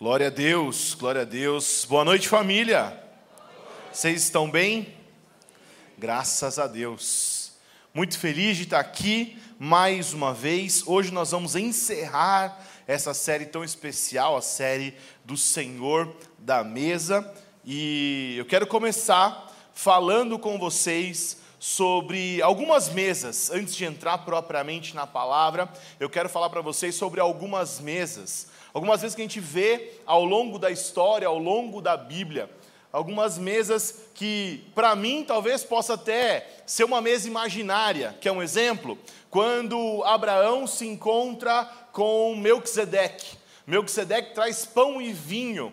Glória a Deus, glória a Deus. Boa noite, família. Vocês estão bem? Graças a Deus. Muito feliz de estar aqui mais uma vez. Hoje nós vamos encerrar essa série tão especial, a série do Senhor da Mesa. E eu quero começar falando com vocês sobre algumas mesas. Antes de entrar propriamente na palavra, eu quero falar para vocês sobre algumas mesas. Algumas vezes que a gente vê ao longo da história, ao longo da Bíblia, algumas mesas que, para mim, talvez possa até ser uma mesa imaginária, que é um exemplo, quando Abraão se encontra com Melquisedeque. Melquisedeque traz pão e vinho.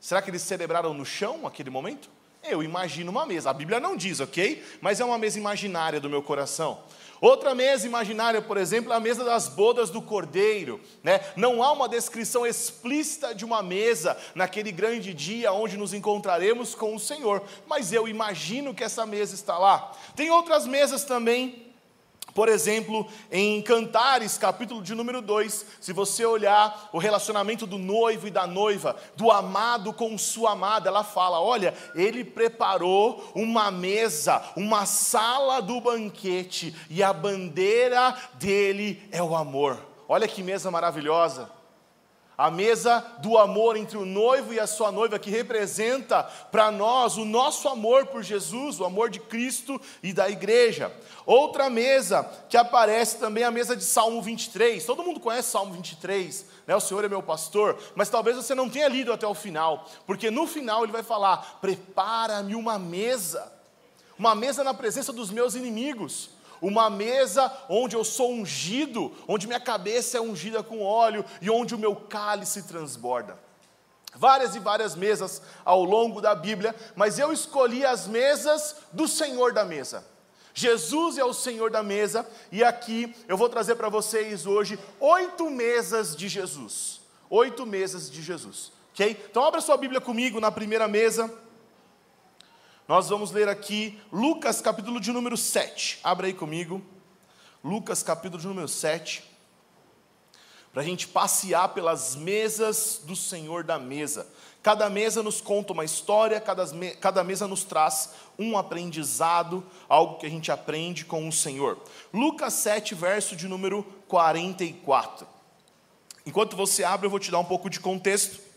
Será que eles celebraram no chão aquele momento? Eu imagino uma mesa. A Bíblia não diz, ok? Mas é uma mesa imaginária do meu coração. Outra mesa imaginária, por exemplo, é a mesa das bodas do cordeiro. Né? Não há uma descrição explícita de uma mesa naquele grande dia onde nos encontraremos com o Senhor, mas eu imagino que essa mesa está lá. Tem outras mesas também por exemplo, em Cantares, capítulo de número 2, se você olhar o relacionamento do noivo e da noiva, do amado com sua amada, ela fala: olha, ele preparou uma mesa, uma sala do banquete, e a bandeira dele é o amor. Olha que mesa maravilhosa a mesa do amor entre o noivo e a sua noiva, que representa para nós o nosso amor por Jesus, o amor de Cristo e da igreja. Outra mesa que aparece também é a mesa de Salmo 23. Todo mundo conhece Salmo 23, né? O Senhor é meu pastor, mas talvez você não tenha lido até o final, porque no final ele vai falar: prepara-me uma mesa, uma mesa na presença dos meus inimigos uma mesa onde eu sou ungido, onde minha cabeça é ungida com óleo e onde o meu cálice transborda. Várias e várias mesas ao longo da Bíblia, mas eu escolhi as mesas do Senhor da mesa. Jesus é o Senhor da mesa, e aqui eu vou trazer para vocês hoje oito mesas de Jesus. Oito mesas de Jesus, ok? Então abra sua Bíblia comigo na primeira mesa. Nós vamos ler aqui Lucas capítulo de número 7. Abra aí comigo. Lucas capítulo de número 7. Para a gente passear pelas mesas do Senhor da mesa. Cada mesa nos conta uma história, cada, cada mesa nos traz um aprendizado, algo que a gente aprende com o Senhor. Lucas 7, verso de número 44. Enquanto você abre, eu vou te dar um pouco de contexto.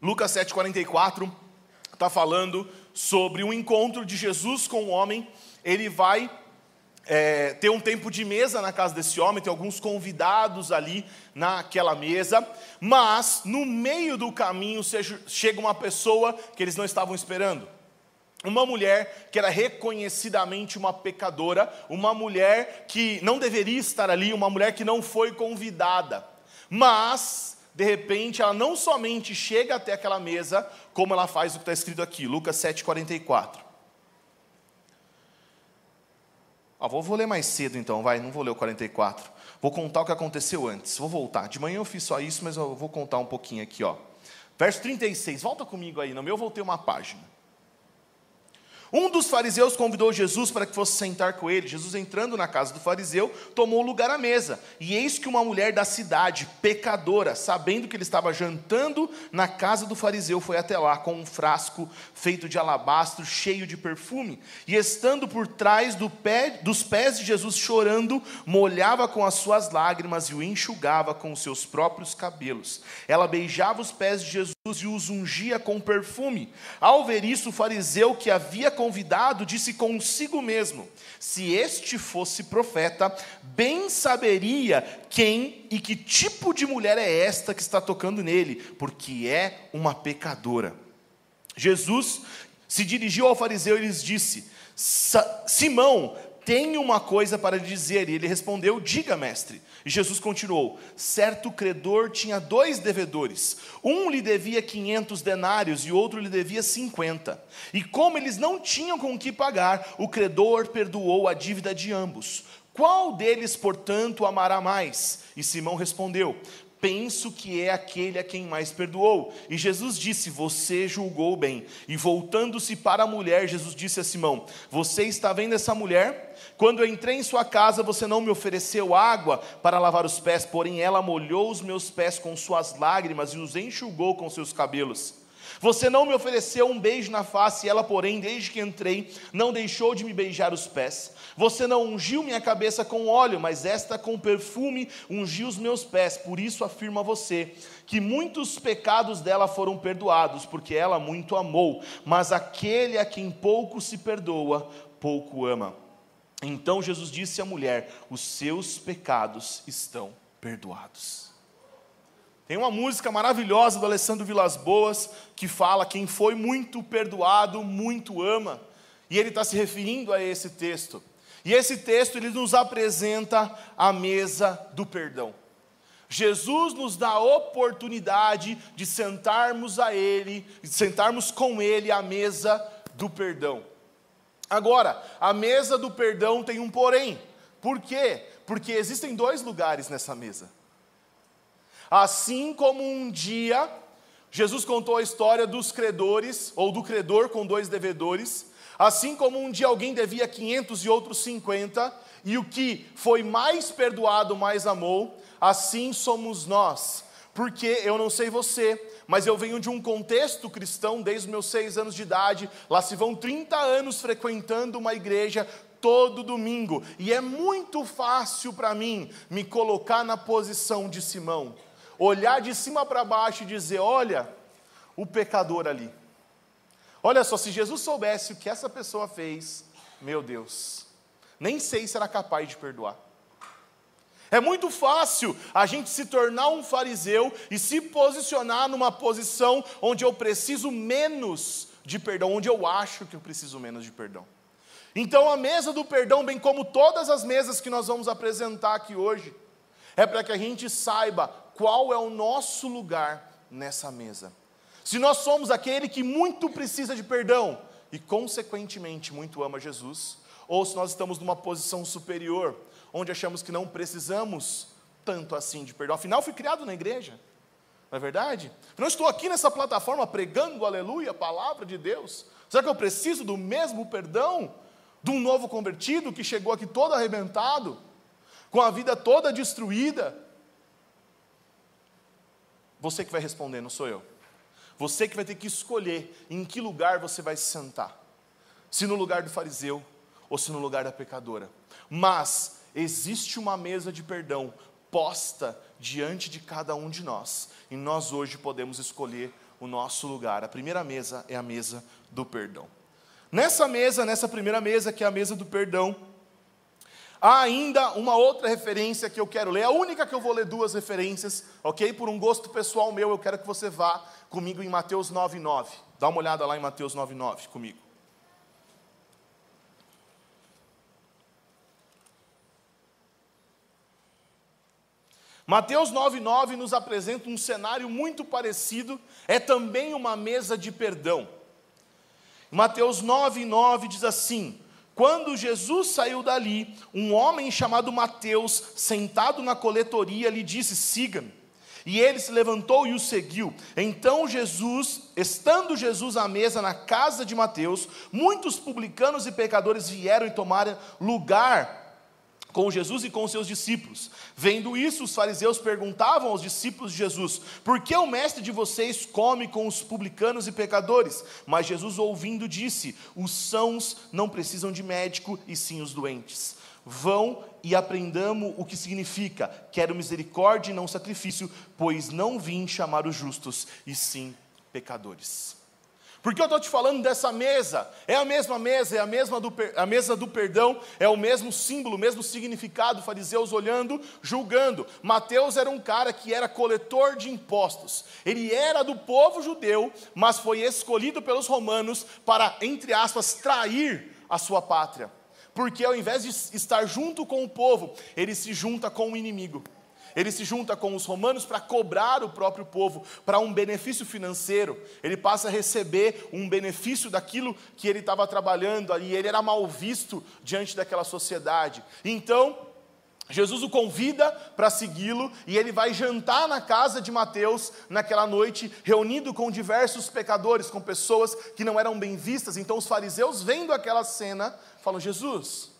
Lucas 7,44 está falando sobre o encontro de Jesus com o homem. Ele vai é, ter um tempo de mesa na casa desse homem, tem alguns convidados ali naquela mesa, mas no meio do caminho chega uma pessoa que eles não estavam esperando. Uma mulher que era reconhecidamente uma pecadora, uma mulher que não deveria estar ali, uma mulher que não foi convidada, mas de repente, ela não somente chega até aquela mesa, como ela faz o que está escrito aqui, Lucas 7,44. Ah, vou, vou ler mais cedo então, vai, não vou ler o 44. Vou contar o que aconteceu antes, vou voltar. De manhã eu fiz só isso, mas eu vou contar um pouquinho aqui, ó. Verso 36, volta comigo aí, no meu eu voltei uma página. Um dos fariseus convidou Jesus para que fosse sentar com ele. Jesus, entrando na casa do fariseu, tomou lugar à mesa. E eis que uma mulher da cidade, pecadora, sabendo que ele estava jantando na casa do fariseu, foi até lá com um frasco feito de alabastro, cheio de perfume. E estando por trás do pé, dos pés de Jesus, chorando, molhava com as suas lágrimas e o enxugava com os seus próprios cabelos. Ela beijava os pés de Jesus e os ungia com perfume. Ao ver isso, o fariseu que havia convidado disse consigo mesmo: se este fosse profeta, bem saberia quem e que tipo de mulher é esta que está tocando nele, porque é uma pecadora. Jesus se dirigiu ao fariseu e lhes disse: Simão, tenho uma coisa para lhe dizer. E ele respondeu: Diga, mestre. E Jesus continuou: Certo credor tinha dois devedores. Um lhe devia quinhentos denários e outro lhe devia cinquenta. E como eles não tinham com que pagar, o credor perdoou a dívida de ambos. Qual deles, portanto, amará mais? E Simão respondeu: penso que é aquele a quem mais perdoou. E Jesus disse: Você julgou bem. E voltando-se para a mulher, Jesus disse a Simão: Você está vendo essa mulher? Quando eu entrei em sua casa, você não me ofereceu água para lavar os pés, porém ela molhou os meus pés com suas lágrimas e os enxugou com seus cabelos. Você não me ofereceu um beijo na face, ela, porém, desde que entrei, não deixou de me beijar os pés. Você não ungiu minha cabeça com óleo, mas esta com perfume ungiu os meus pés. Por isso afirma você que muitos pecados dela foram perdoados, porque ela muito amou. Mas aquele a quem pouco se perdoa, pouco ama. Então Jesus disse à mulher: Os seus pecados estão perdoados. Tem uma música maravilhosa do Alessandro Vilas Boas que fala: quem foi muito perdoado, muito ama. E ele está se referindo a esse texto. E esse texto ele nos apresenta a mesa do perdão. Jesus nos dá a oportunidade de sentarmos a Ele, de sentarmos com Ele à mesa do perdão. Agora, a mesa do perdão tem um porém. Por quê? Porque existem dois lugares nessa mesa. Assim como um dia Jesus contou a história dos credores, ou do credor com dois devedores, assim como um dia alguém devia 500 e outros 50, e o que foi mais perdoado mais amou, assim somos nós. Porque eu não sei você, mas eu venho de um contexto cristão desde os meus seis anos de idade, lá se vão 30 anos frequentando uma igreja todo domingo, e é muito fácil para mim me colocar na posição de Simão olhar de cima para baixo e dizer: olha, o pecador ali. Olha só, se Jesus soubesse o que essa pessoa fez, meu Deus, nem sei se era capaz de perdoar. É muito fácil a gente se tornar um fariseu e se posicionar numa posição onde eu preciso menos de perdão, onde eu acho que eu preciso menos de perdão. Então, a mesa do perdão, bem como todas as mesas que nós vamos apresentar aqui hoje, é para que a gente saiba qual é o nosso lugar nessa mesa. Se nós somos aquele que muito precisa de perdão e, consequentemente, muito ama Jesus, ou se nós estamos numa posição superior, onde achamos que não precisamos tanto assim de perdão. Afinal, fui criado na igreja, não é verdade? Não estou aqui nessa plataforma pregando, aleluia, a palavra de Deus. Será que eu preciso do mesmo perdão de um novo convertido que chegou aqui todo arrebentado, com a vida toda destruída? Você que vai responder, não sou eu. Você que vai ter que escolher em que lugar você vai se sentar. Se no lugar do fariseu ou se no lugar da pecadora. Mas existe uma mesa de perdão posta diante de cada um de nós. E nós hoje podemos escolher o nosso lugar. A primeira mesa é a mesa do perdão. Nessa mesa, nessa primeira mesa, que é a mesa do perdão, Há ainda uma outra referência que eu quero ler, a única que eu vou ler duas referências, ok? Por um gosto pessoal meu, eu quero que você vá comigo em Mateus 9,9. Dá uma olhada lá em Mateus 9,9 comigo. Mateus 9,9 nos apresenta um cenário muito parecido, é também uma mesa de perdão. Mateus 9,9 diz assim: quando Jesus saiu dali, um homem chamado Mateus, sentado na coletoria, lhe disse: Siga-me. E ele se levantou e o seguiu. Então Jesus, estando Jesus à mesa na casa de Mateus, muitos publicanos e pecadores vieram e tomaram lugar com Jesus e com seus discípulos. Vendo isso, os fariseus perguntavam aos discípulos de Jesus: Por que o mestre de vocês come com os publicanos e pecadores? Mas Jesus, ouvindo, disse: Os sãos não precisam de médico, e sim os doentes. Vão e aprendamos o que significa: quero misericórdia e não sacrifício, pois não vim chamar os justos, e sim pecadores. Porque eu estou te falando dessa mesa, é a mesma mesa, é a mesma do, a mesa do perdão, é o mesmo símbolo, o mesmo significado, fariseus olhando, julgando. Mateus era um cara que era coletor de impostos, ele era do povo judeu, mas foi escolhido pelos romanos para, entre aspas, trair a sua pátria. Porque ao invés de estar junto com o povo, ele se junta com o inimigo. Ele se junta com os romanos para cobrar o próprio povo para um benefício financeiro. Ele passa a receber um benefício daquilo que ele estava trabalhando ali. Ele era mal visto diante daquela sociedade. Então, Jesus o convida para segui-lo e ele vai jantar na casa de Mateus naquela noite, reunido com diversos pecadores, com pessoas que não eram bem vistas. Então os fariseus, vendo aquela cena, falam: Jesus,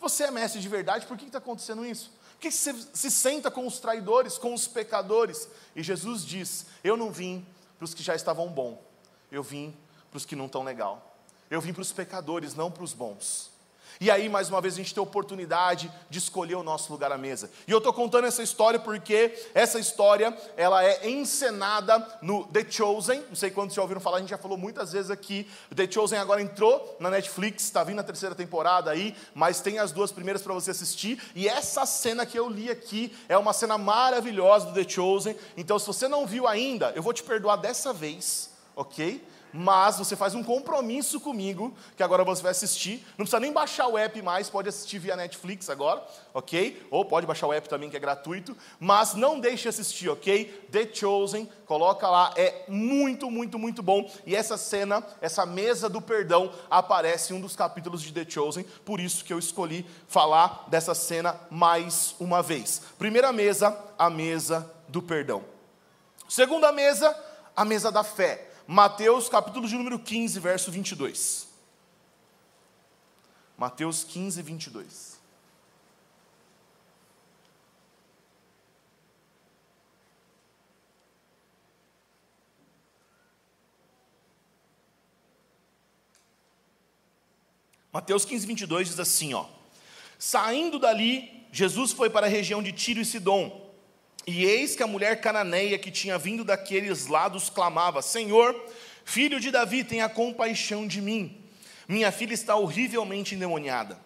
você é mestre de verdade, por que está acontecendo isso? Que você se senta com os traidores, com os pecadores? E Jesus diz: Eu não vim para os que já estavam bom, eu vim para os que não estão legal. Eu vim para os pecadores, não para os bons. E aí, mais uma vez, a gente tem a oportunidade de escolher o nosso lugar à mesa. E eu estou contando essa história porque essa história ela é encenada no The Chosen. Não sei quantos já ouviram falar, a gente já falou muitas vezes aqui. O The Chosen agora entrou na Netflix, está vindo a terceira temporada aí, mas tem as duas primeiras para você assistir. E essa cena que eu li aqui é uma cena maravilhosa do The Chosen. Então, se você não viu ainda, eu vou te perdoar dessa vez, ok? Mas você faz um compromisso comigo, que agora você vai assistir. Não precisa nem baixar o app mais, pode assistir via Netflix agora, ok? Ou pode baixar o app também, que é gratuito. Mas não deixe de assistir, ok? The Chosen, coloca lá, é muito, muito, muito bom. E essa cena, essa mesa do perdão, aparece em um dos capítulos de The Chosen, por isso que eu escolhi falar dessa cena mais uma vez. Primeira mesa, a mesa do perdão. Segunda mesa, a mesa da fé. Mateus capítulo de número 15, verso 22. Mateus 15, 22. Mateus 15, 22 diz assim: ó, Saindo dali, Jesus foi para a região de Tiro e Sidom. E eis que a mulher cananeia que tinha vindo daqueles lados clamava: Senhor, filho de Davi, tenha compaixão de mim. Minha filha está horrivelmente endemoniada.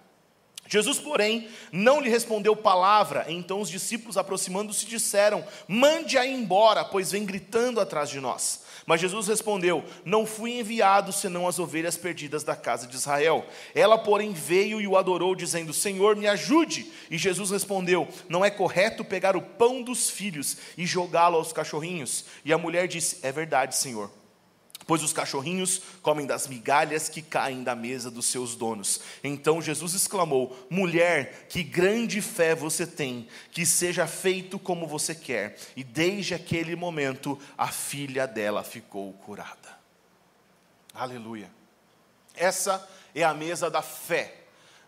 Jesus, porém, não lhe respondeu palavra. Então os discípulos, aproximando-se, disseram: Mande-a embora, pois vem gritando atrás de nós. Mas Jesus respondeu: Não fui enviado senão as ovelhas perdidas da casa de Israel. Ela, porém, veio e o adorou, dizendo: Senhor, me ajude. E Jesus respondeu: Não é correto pegar o pão dos filhos e jogá-lo aos cachorrinhos. E a mulher disse: É verdade, Senhor pois os cachorrinhos comem das migalhas que caem da mesa dos seus donos. Então Jesus exclamou: Mulher, que grande fé você tem, que seja feito como você quer. E desde aquele momento a filha dela ficou curada. Aleluia. Essa é a mesa da fé.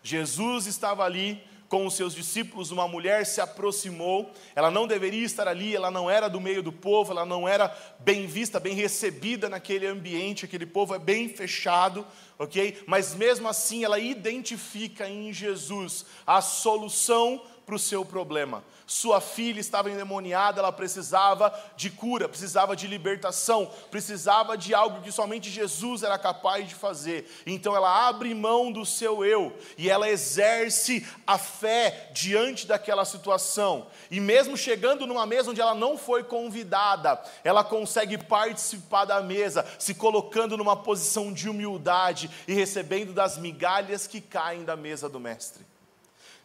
Jesus estava ali com os seus discípulos, uma mulher se aproximou, ela não deveria estar ali, ela não era do meio do povo, ela não era bem vista, bem recebida naquele ambiente, aquele povo é bem fechado, ok? Mas mesmo assim ela identifica em Jesus a solução para o seu problema. Sua filha estava endemoniada, ela precisava de cura, precisava de libertação, precisava de algo que somente Jesus era capaz de fazer. Então ela abre mão do seu eu e ela exerce a fé diante daquela situação. E mesmo chegando numa mesa onde ela não foi convidada, ela consegue participar da mesa, se colocando numa posição de humildade e recebendo das migalhas que caem da mesa do mestre.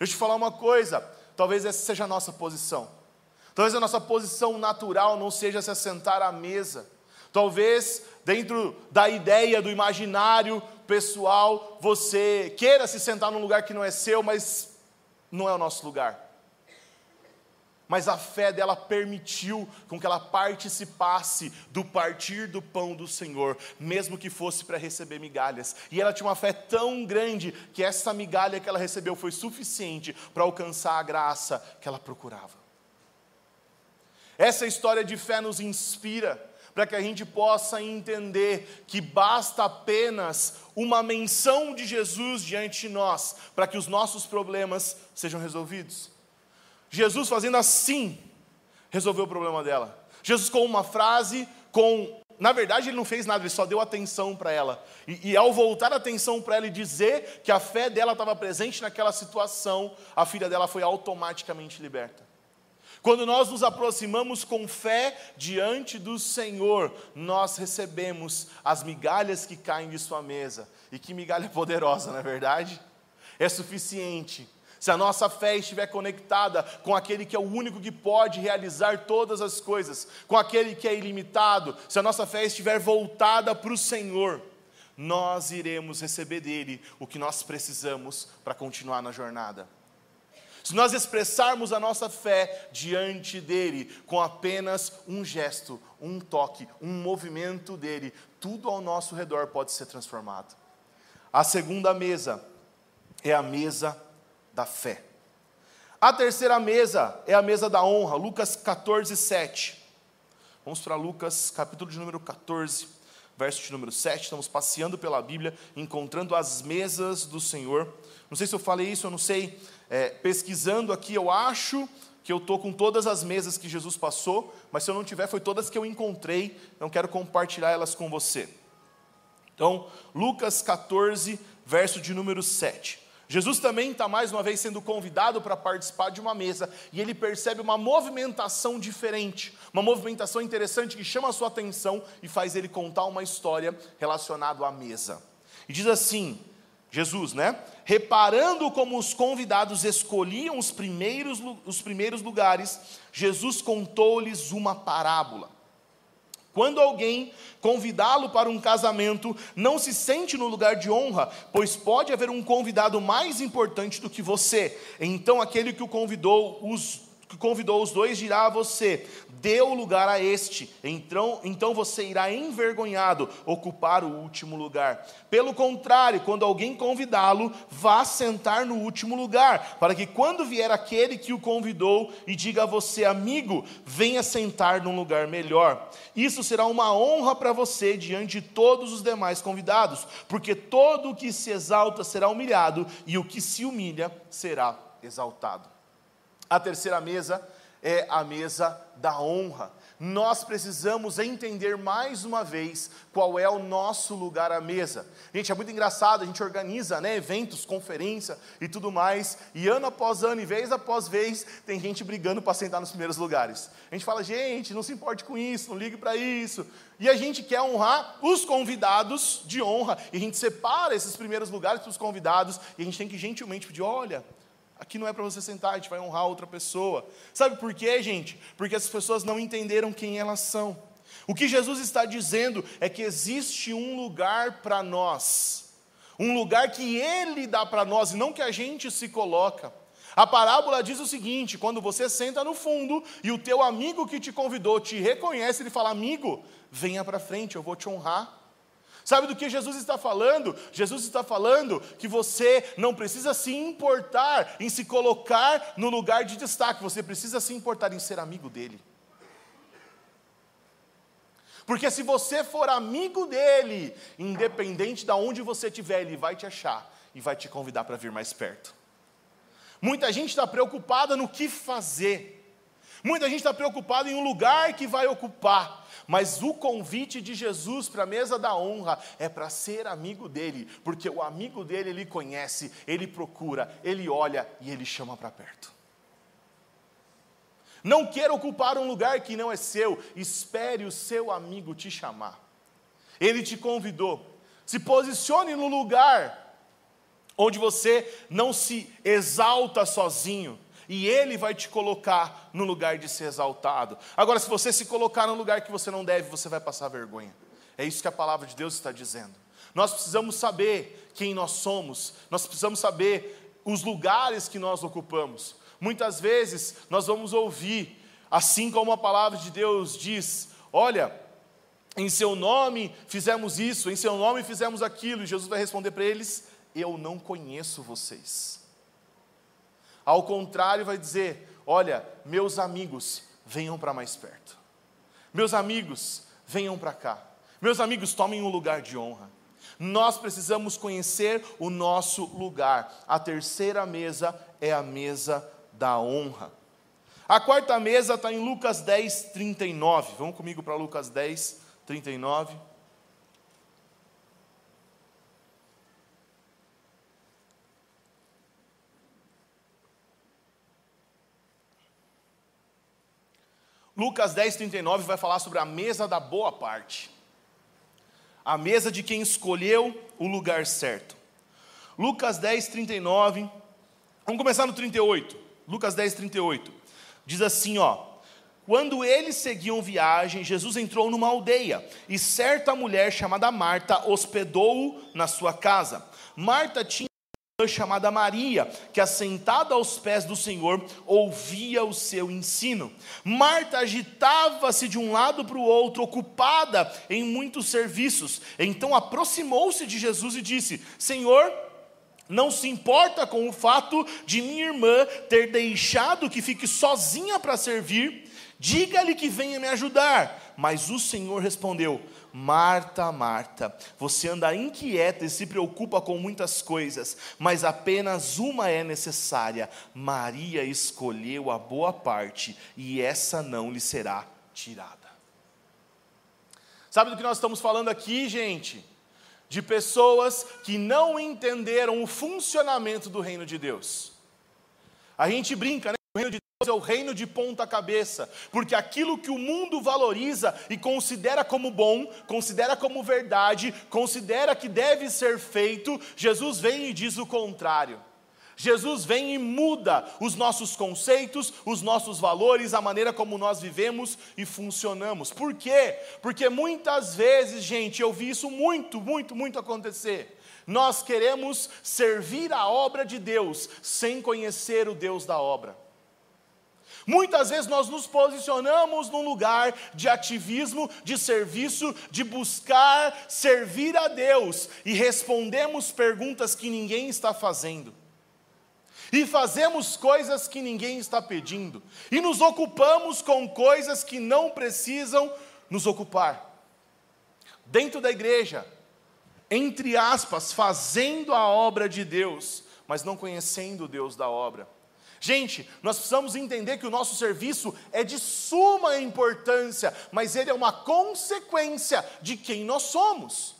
Deixa eu te falar uma coisa, talvez essa seja a nossa posição. Talvez a nossa posição natural não seja se assentar à mesa. Talvez, dentro da ideia, do imaginário pessoal, você queira se sentar num lugar que não é seu, mas não é o nosso lugar mas a fé dela permitiu com que ela participasse do partir do pão do Senhor, mesmo que fosse para receber migalhas. E ela tinha uma fé tão grande que essa migalha que ela recebeu foi suficiente para alcançar a graça que ela procurava. Essa história de fé nos inspira para que a gente possa entender que basta apenas uma menção de Jesus diante de nós para que os nossos problemas sejam resolvidos. Jesus fazendo assim, resolveu o problema dela. Jesus com uma frase, com. Na verdade, ele não fez nada, ele só deu atenção para ela. E, e, ao voltar a atenção para ela e dizer que a fé dela estava presente naquela situação, a filha dela foi automaticamente liberta. Quando nós nos aproximamos com fé diante do Senhor, nós recebemos as migalhas que caem de Sua mesa. E que migalha poderosa, não é verdade? É suficiente se a nossa fé estiver conectada com aquele que é o único que pode realizar todas as coisas, com aquele que é ilimitado, se a nossa fé estiver voltada para o Senhor, nós iremos receber dele o que nós precisamos para continuar na jornada. Se nós expressarmos a nossa fé diante dele com apenas um gesto, um toque, um movimento dele, tudo ao nosso redor pode ser transformado. A segunda mesa é a mesa da fé. A terceira mesa é a mesa da honra, Lucas 14, 7. Vamos para Lucas, capítulo de número 14, verso de número 7. Estamos passeando pela Bíblia, encontrando as mesas do Senhor. Não sei se eu falei isso, eu não sei. É, pesquisando aqui, eu acho que eu estou com todas as mesas que Jesus passou, mas se eu não tiver, foi todas que eu encontrei, então quero compartilhar elas com você. Então, Lucas 14, verso de número 7. Jesus também está mais uma vez sendo convidado para participar de uma mesa e ele percebe uma movimentação diferente, uma movimentação interessante que chama a sua atenção e faz ele contar uma história relacionada à mesa. E diz assim: Jesus, né? Reparando como os convidados escolhiam os primeiros, os primeiros lugares, Jesus contou-lhes uma parábola. Quando alguém convidá-lo para um casamento, não se sente no lugar de honra, pois pode haver um convidado mais importante do que você. Então aquele que o convidou os que convidou os dois dirá a você: o lugar a este, então, então você irá envergonhado ocupar o último lugar. Pelo contrário, quando alguém convidá-lo, vá sentar no último lugar, para que quando vier aquele que o convidou e diga a você, amigo, venha sentar num lugar melhor. Isso será uma honra para você diante de todos os demais convidados, porque todo o que se exalta será humilhado, e o que se humilha será exaltado. A terceira mesa é a mesa da honra. Nós precisamos entender mais uma vez qual é o nosso lugar à mesa. Gente, é muito engraçado, a gente organiza né, eventos, conferência e tudo mais, e ano após ano, e vez após vez, tem gente brigando para sentar nos primeiros lugares. A gente fala, gente, não se importe com isso, não ligue para isso. E a gente quer honrar os convidados de honra, e a gente separa esses primeiros lugares para os convidados, e a gente tem que gentilmente pedir: olha, Aqui não é para você sentar, a gente vai honrar outra pessoa. Sabe por quê, gente? Porque as pessoas não entenderam quem elas são. O que Jesus está dizendo é que existe um lugar para nós, um lugar que Ele dá para nós e não que a gente se coloca. A parábola diz o seguinte: quando você senta no fundo e o teu amigo que te convidou te reconhece, ele fala: Amigo, venha para frente, eu vou te honrar. Sabe do que Jesus está falando? Jesus está falando que você não precisa se importar em se colocar no lugar de destaque, você precisa se importar em ser amigo dele. Porque se você for amigo dele, independente de onde você estiver, ele vai te achar e vai te convidar para vir mais perto. Muita gente está preocupada no que fazer. Muita gente está preocupada em um lugar que vai ocupar. Mas o convite de Jesus para a mesa da honra é para ser amigo dele, porque o amigo dele ele conhece, ele procura, ele olha e ele chama para perto. Não queira ocupar um lugar que não é seu, espere o seu amigo te chamar. Ele te convidou. Se posicione no lugar onde você não se exalta sozinho, e Ele vai te colocar no lugar de ser exaltado. Agora, se você se colocar no lugar que você não deve, você vai passar vergonha. É isso que a palavra de Deus está dizendo. Nós precisamos saber quem nós somos, nós precisamos saber os lugares que nós ocupamos. Muitas vezes nós vamos ouvir, assim como a palavra de Deus diz: olha, em seu nome fizemos isso, em seu nome fizemos aquilo, e Jesus vai responder para eles: eu não conheço vocês. Ao contrário, vai dizer: Olha, meus amigos, venham para mais perto. Meus amigos, venham para cá. Meus amigos, tomem um lugar de honra. Nós precisamos conhecer o nosso lugar. A terceira mesa é a mesa da honra. A quarta mesa está em Lucas 10, 39. Vamos comigo para Lucas 10, 39. Lucas 10, 39 vai falar sobre a mesa da boa parte. A mesa de quem escolheu o lugar certo. Lucas 10, 39. Vamos começar no 38. Lucas 10, 38. Diz assim, ó. Quando eles seguiam viagem, Jesus entrou numa aldeia e certa mulher chamada Marta hospedou-o na sua casa. Marta tinha chamada Maria, que assentada aos pés do Senhor, ouvia o seu ensino. Marta agitava-se de um lado para o outro, ocupada em muitos serviços. Então aproximou-se de Jesus e disse: Senhor, não se importa com o fato de minha irmã ter deixado que fique sozinha para servir? Diga-lhe que venha me ajudar. Mas o Senhor respondeu: Marta, Marta, você anda inquieta e se preocupa com muitas coisas, mas apenas uma é necessária. Maria escolheu a boa parte e essa não lhe será tirada. Sabe do que nós estamos falando aqui, gente? De pessoas que não entenderam o funcionamento do reino de Deus. A gente brinca, né? O reino de é o reino de ponta cabeça, porque aquilo que o mundo valoriza e considera como bom, considera como verdade, considera que deve ser feito, Jesus vem e diz o contrário. Jesus vem e muda os nossos conceitos, os nossos valores, a maneira como nós vivemos e funcionamos. Por quê? Porque muitas vezes, gente, eu vi isso muito, muito, muito acontecer. Nós queremos servir a obra de Deus sem conhecer o Deus da obra. Muitas vezes nós nos posicionamos num lugar de ativismo, de serviço, de buscar servir a Deus e respondemos perguntas que ninguém está fazendo. E fazemos coisas que ninguém está pedindo. E nos ocupamos com coisas que não precisam nos ocupar. Dentro da igreja, entre aspas, fazendo a obra de Deus, mas não conhecendo o Deus da obra. Gente, nós precisamos entender que o nosso serviço é de suma importância, mas ele é uma consequência de quem nós somos.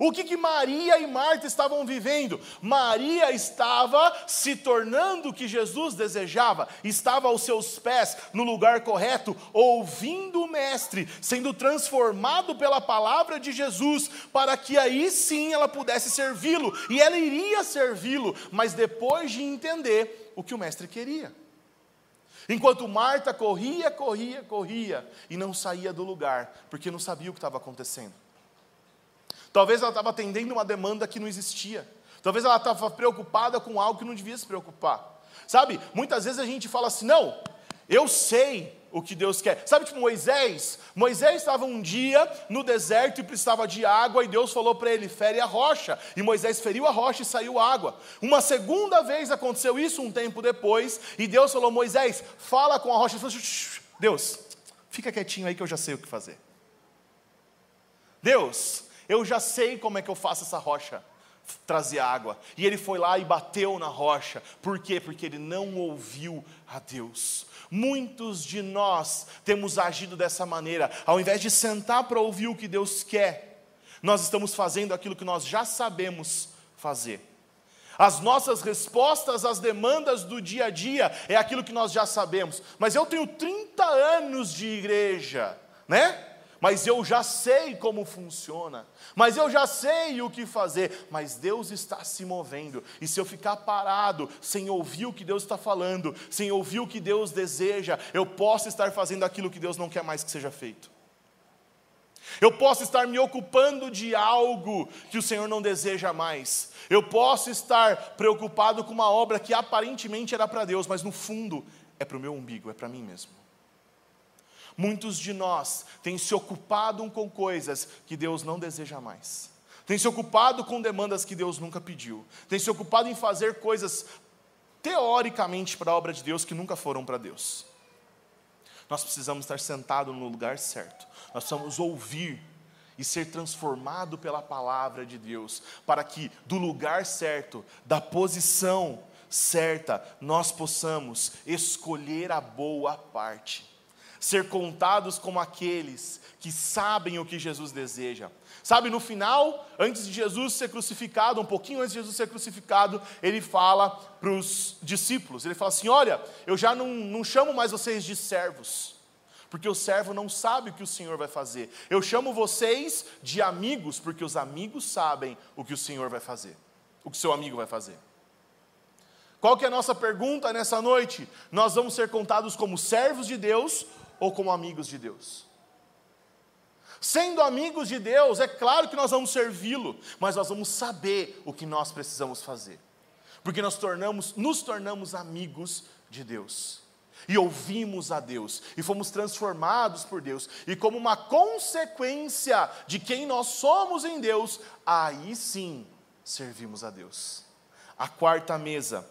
O que, que Maria e Marta estavam vivendo? Maria estava se tornando o que Jesus desejava, estava aos seus pés, no lugar correto, ouvindo o Mestre, sendo transformado pela palavra de Jesus, para que aí sim ela pudesse servi-lo, e ela iria servi-lo, mas depois de entender o que o Mestre queria. Enquanto Marta corria, corria, corria, e não saía do lugar, porque não sabia o que estava acontecendo. Talvez ela estava atendendo uma demanda que não existia. Talvez ela estava preocupada com algo que não devia se preocupar. Sabe, muitas vezes a gente fala assim: não, eu sei o que Deus quer. Sabe, tipo Moisés? Moisés estava um dia no deserto e precisava de água, e Deus falou para ele: fere a rocha. E Moisés feriu a rocha e saiu água. Uma segunda vez aconteceu isso um tempo depois, e Deus falou: Moisés, fala com a rocha. Falou, Deus, fica quietinho aí que eu já sei o que fazer. Deus, eu já sei como é que eu faço essa rocha trazer água. E ele foi lá e bateu na rocha. Por quê? Porque ele não ouviu a Deus. Muitos de nós temos agido dessa maneira, ao invés de sentar para ouvir o que Deus quer, nós estamos fazendo aquilo que nós já sabemos fazer. As nossas respostas às demandas do dia a dia é aquilo que nós já sabemos. Mas eu tenho 30 anos de igreja, né? Mas eu já sei como funciona, mas eu já sei o que fazer, mas Deus está se movendo, e se eu ficar parado, sem ouvir o que Deus está falando, sem ouvir o que Deus deseja, eu posso estar fazendo aquilo que Deus não quer mais que seja feito. Eu posso estar me ocupando de algo que o Senhor não deseja mais. Eu posso estar preocupado com uma obra que aparentemente era para Deus, mas no fundo é para o meu umbigo, é para mim mesmo. Muitos de nós têm se ocupado com coisas que Deus não deseja mais. Tem se ocupado com demandas que Deus nunca pediu. Tem se ocupado em fazer coisas teoricamente para a obra de Deus que nunca foram para Deus. Nós precisamos estar sentados no lugar certo. Nós precisamos ouvir e ser transformado pela palavra de Deus, para que do lugar certo, da posição certa, nós possamos escolher a boa parte ser contados como aqueles que sabem o que Jesus deseja. Sabe, no final, antes de Jesus ser crucificado, um pouquinho antes de Jesus ser crucificado, ele fala para os discípulos: ele fala assim: Olha, eu já não, não chamo mais vocês de servos, porque o servo não sabe o que o Senhor vai fazer. Eu chamo vocês de amigos, porque os amigos sabem o que o Senhor vai fazer, o que seu amigo vai fazer. Qual que é a nossa pergunta nessa noite? Nós vamos ser contados como servos de Deus ou como amigos de Deus. Sendo amigos de Deus, é claro que nós vamos servi-lo, mas nós vamos saber o que nós precisamos fazer. porque nós tornamos, nos tornamos amigos de Deus. E ouvimos a Deus, e fomos transformados por Deus, e como uma consequência de quem nós somos em Deus, aí sim servimos a Deus. A quarta mesa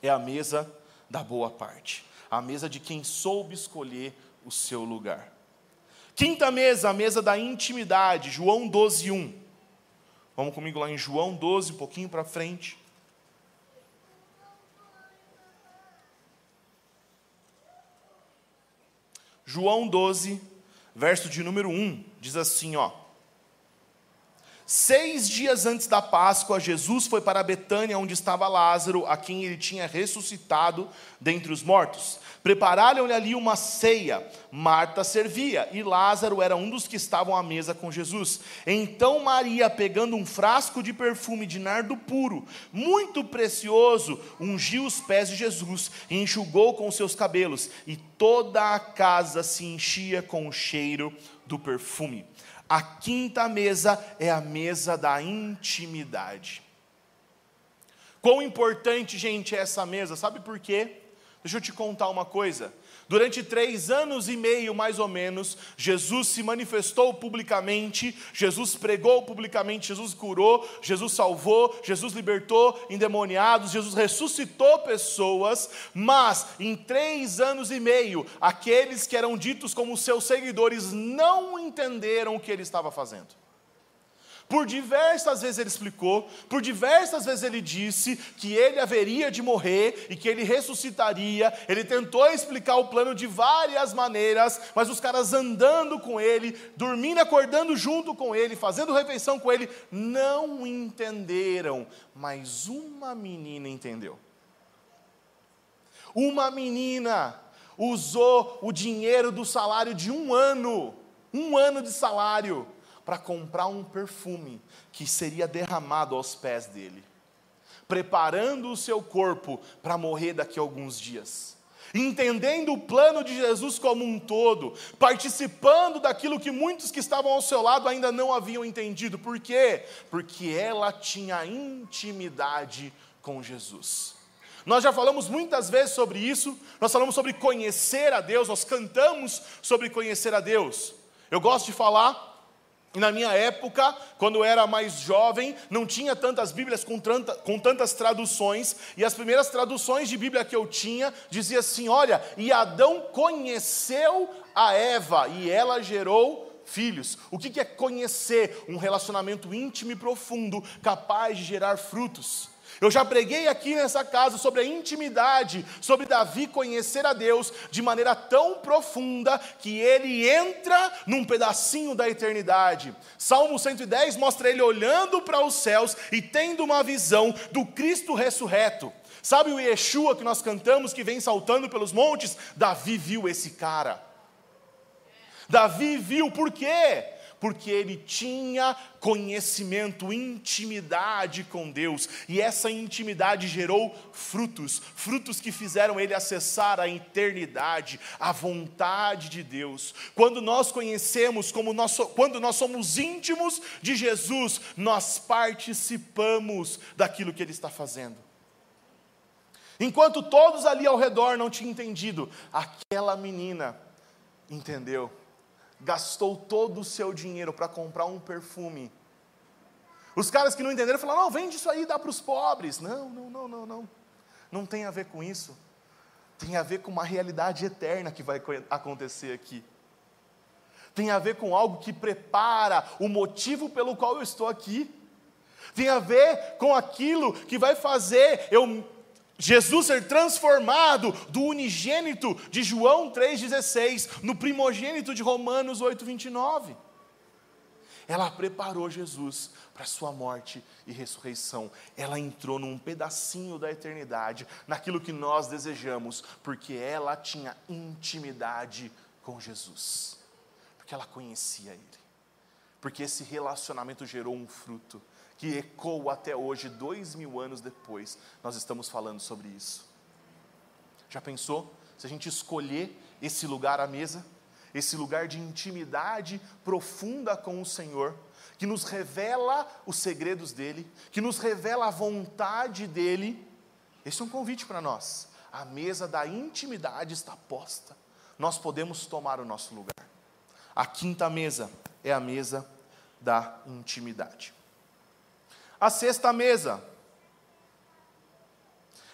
é a mesa da boa parte, a mesa de quem soube escolher o seu lugar. Quinta mesa, a mesa da intimidade, João 12, 1. Vamos comigo lá em João 12, um pouquinho para frente. João 12, verso de número 1, diz assim, ó. Seis dias antes da Páscoa, Jesus foi para Betânia, onde estava Lázaro, a quem ele tinha ressuscitado dentre os mortos. Prepararam-lhe ali uma ceia. Marta servia e Lázaro era um dos que estavam à mesa com Jesus. Então Maria, pegando um frasco de perfume de nardo puro, muito precioso, ungiu os pés de Jesus e enxugou com seus cabelos, e toda a casa se enchia com o cheiro do perfume. A quinta mesa é a mesa da intimidade. Quão importante, gente, é essa mesa? Sabe por quê? Deixa eu te contar uma coisa. Durante três anos e meio, mais ou menos, Jesus se manifestou publicamente, Jesus pregou publicamente, Jesus curou, Jesus salvou, Jesus libertou endemoniados, Jesus ressuscitou pessoas, mas em três anos e meio, aqueles que eram ditos como seus seguidores não entenderam o que ele estava fazendo. Por diversas vezes ele explicou, por diversas vezes ele disse que ele haveria de morrer e que ele ressuscitaria. Ele tentou explicar o plano de várias maneiras, mas os caras andando com ele, dormindo, acordando junto com ele, fazendo refeição com ele, não entenderam. Mas uma menina entendeu. Uma menina usou o dinheiro do salário de um ano, um ano de salário para comprar um perfume que seria derramado aos pés dele, preparando o seu corpo para morrer daqui a alguns dias. Entendendo o plano de Jesus como um todo, participando daquilo que muitos que estavam ao seu lado ainda não haviam entendido. Por quê? Porque ela tinha intimidade com Jesus. Nós já falamos muitas vezes sobre isso, nós falamos sobre conhecer a Deus, nós cantamos sobre conhecer a Deus. Eu gosto de falar e na minha época, quando eu era mais jovem, não tinha tantas Bíblias com, tanta, com tantas traduções, e as primeiras traduções de Bíblia que eu tinha dizia assim: olha, e Adão conheceu a Eva, e ela gerou filhos. O que é conhecer? Um relacionamento íntimo e profundo, capaz de gerar frutos. Eu já preguei aqui nessa casa sobre a intimidade, sobre Davi conhecer a Deus de maneira tão profunda que ele entra num pedacinho da eternidade. Salmo 110 mostra ele olhando para os céus e tendo uma visão do Cristo ressurreto. Sabe o Yeshua que nós cantamos que vem saltando pelos montes? Davi viu esse cara. Davi viu, por quê? Porque ele tinha conhecimento, intimidade com Deus, e essa intimidade gerou frutos, frutos que fizeram ele acessar a eternidade, a vontade de Deus. Quando nós conhecemos, como nós, quando nós somos íntimos de Jesus, nós participamos daquilo que ele está fazendo. Enquanto todos ali ao redor não tinham entendido, aquela menina entendeu gastou todo o seu dinheiro para comprar um perfume. Os caras que não entenderam falaram: não, vende isso aí e dá para os pobres. Não, não, não, não, não. Não tem a ver com isso. Tem a ver com uma realidade eterna que vai acontecer aqui. Tem a ver com algo que prepara o motivo pelo qual eu estou aqui. Tem a ver com aquilo que vai fazer eu Jesus ser transformado do unigênito de João 3,16 no primogênito de Romanos 8,29. Ela preparou Jesus para sua morte e ressurreição. Ela entrou num pedacinho da eternidade, naquilo que nós desejamos, porque ela tinha intimidade com Jesus, porque ela conhecia Ele, porque esse relacionamento gerou um fruto que ecoa até hoje, dois mil anos depois, nós estamos falando sobre isso. Já pensou se a gente escolher esse lugar à mesa, esse lugar de intimidade profunda com o Senhor, que nos revela os segredos dele, que nos revela a vontade dele. Esse é um convite para nós. A mesa da intimidade está posta. Nós podemos tomar o nosso lugar. A quinta mesa é a mesa da intimidade. A sexta mesa.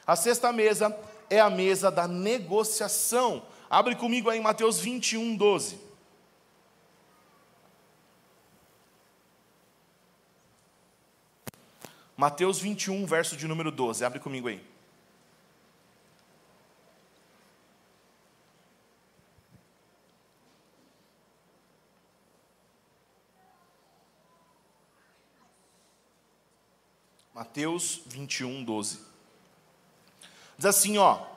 A sexta mesa é a mesa da negociação. Abre comigo aí Mateus 21, 12. Mateus 21, verso de número 12. Abre comigo aí. Mateus 21, 12. Diz assim, ó: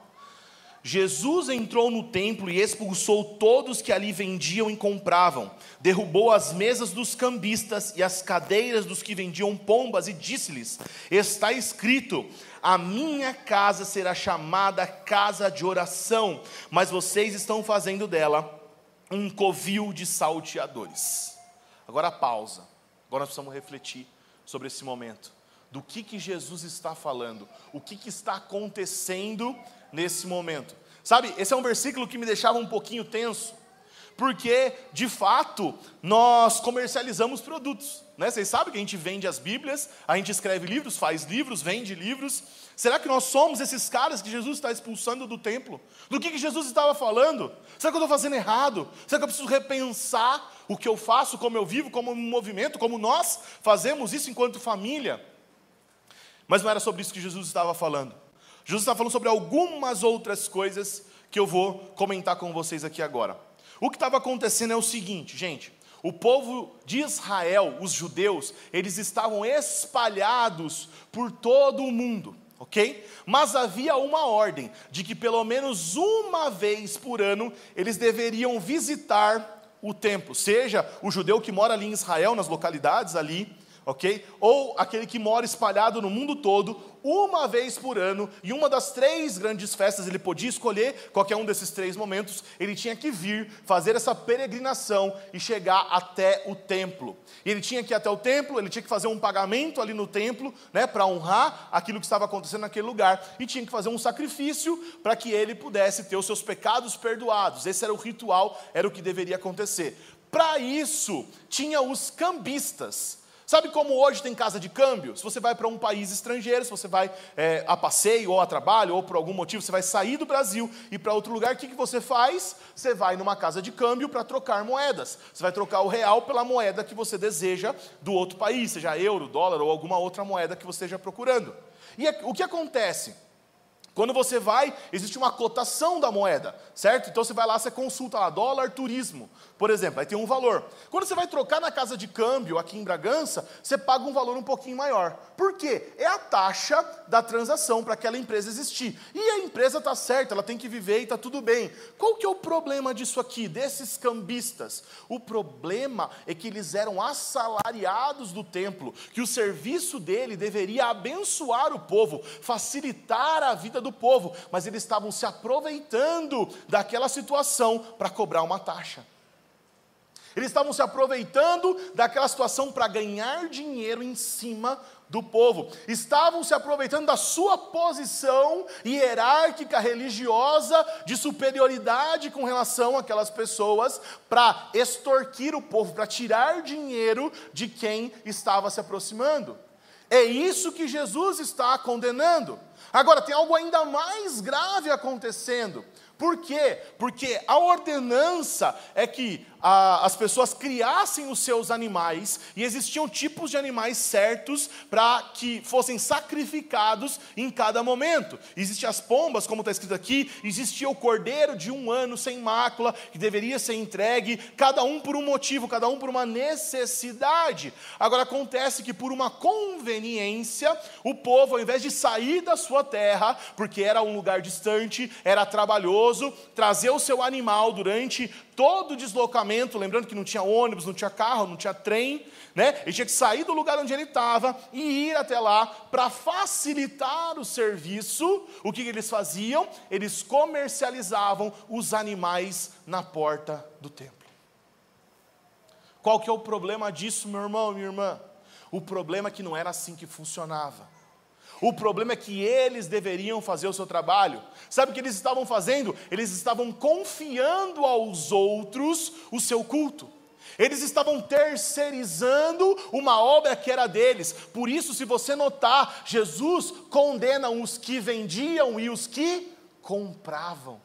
Jesus entrou no templo e expulsou todos que ali vendiam e compravam, derrubou as mesas dos cambistas e as cadeiras dos que vendiam pombas e disse-lhes: Está escrito: A minha casa será chamada casa de oração, mas vocês estão fazendo dela um covil de salteadores. Agora pausa. Agora nós precisamos refletir sobre esse momento. Do que que Jesus está falando? O que que está acontecendo nesse momento. Sabe, esse é um versículo que me deixava um pouquinho tenso, porque, de fato, nós comercializamos produtos. Né? Vocês sabem que a gente vende as Bíblias, a gente escreve livros, faz livros, vende livros. Será que nós somos esses caras que Jesus está expulsando do templo? Do que, que Jesus estava falando? Será que eu estou fazendo errado? Será que eu preciso repensar o que eu faço, como eu vivo, como um movimento, como nós fazemos isso enquanto família? Mas não era sobre isso que Jesus estava falando. Jesus está falando sobre algumas outras coisas que eu vou comentar com vocês aqui agora. O que estava acontecendo é o seguinte, gente. O povo de Israel, os judeus, eles estavam espalhados por todo o mundo, ok? Mas havia uma ordem de que pelo menos uma vez por ano eles deveriam visitar o templo, seja o judeu que mora ali em Israel, nas localidades ali, ok? Ou aquele que mora espalhado no mundo todo, uma vez por ano, e uma das três grandes festas, ele podia escolher qualquer um desses três momentos, ele tinha que vir, fazer essa peregrinação e chegar até o templo. E ele tinha que ir até o templo, ele tinha que fazer um pagamento ali no templo, né, para honrar aquilo que estava acontecendo naquele lugar, e tinha que fazer um sacrifício para que ele pudesse ter os seus pecados perdoados. Esse era o ritual, era o que deveria acontecer. Para isso, tinha os cambistas. Sabe como hoje tem casa de câmbio? Se você vai para um país estrangeiro, se você vai é, a passeio ou a trabalho, ou por algum motivo você vai sair do Brasil e para outro lugar, o que, que você faz? Você vai numa casa de câmbio para trocar moedas. Você vai trocar o real pela moeda que você deseja do outro país, seja euro, dólar ou alguma outra moeda que você esteja procurando. E é, o que acontece? Quando você vai, existe uma cotação da moeda, certo? Então você vai lá, você consulta lá, dólar turismo, por exemplo, aí tem um valor. Quando você vai trocar na casa de câmbio aqui em Bragança, você paga um valor um pouquinho maior. Por quê? É a taxa da transação para aquela empresa existir. E a empresa está certa, ela tem que viver e está tudo bem. Qual que é o problema disso aqui, desses cambistas? O problema é que eles eram assalariados do templo, que o serviço dele deveria abençoar o povo, facilitar a vida do povo, mas eles estavam se aproveitando daquela situação para cobrar uma taxa. Eles estavam se aproveitando daquela situação para ganhar dinheiro em cima do povo. Estavam se aproveitando da sua posição hierárquica religiosa de superioridade com relação àquelas pessoas para extorquir o povo, para tirar dinheiro de quem estava se aproximando. É isso que Jesus está condenando. Agora, tem algo ainda mais grave acontecendo. Por quê? Porque a ordenança é que a, as pessoas criassem os seus animais e existiam tipos de animais certos para que fossem sacrificados em cada momento. Existiam as pombas, como está escrito aqui, existia o cordeiro de um ano sem mácula, que deveria ser entregue, cada um por um motivo, cada um por uma necessidade. Agora acontece que por uma conveniência, o povo, ao invés de sair da sua terra, porque era um lugar distante, era trabalhoso, trazer o seu animal durante todo o deslocamento, lembrando que não tinha ônibus, não tinha carro, não tinha trem, né? Ele tinha que sair do lugar onde ele estava e ir até lá para facilitar o serviço. O que eles faziam? Eles comercializavam os animais na porta do templo. Qual que é o problema disso, meu irmão, minha irmã? O problema é que não era assim que funcionava. O problema é que eles deveriam fazer o seu trabalho. Sabe o que eles estavam fazendo? Eles estavam confiando aos outros o seu culto. Eles estavam terceirizando uma obra que era deles. Por isso, se você notar, Jesus condena os que vendiam e os que compravam.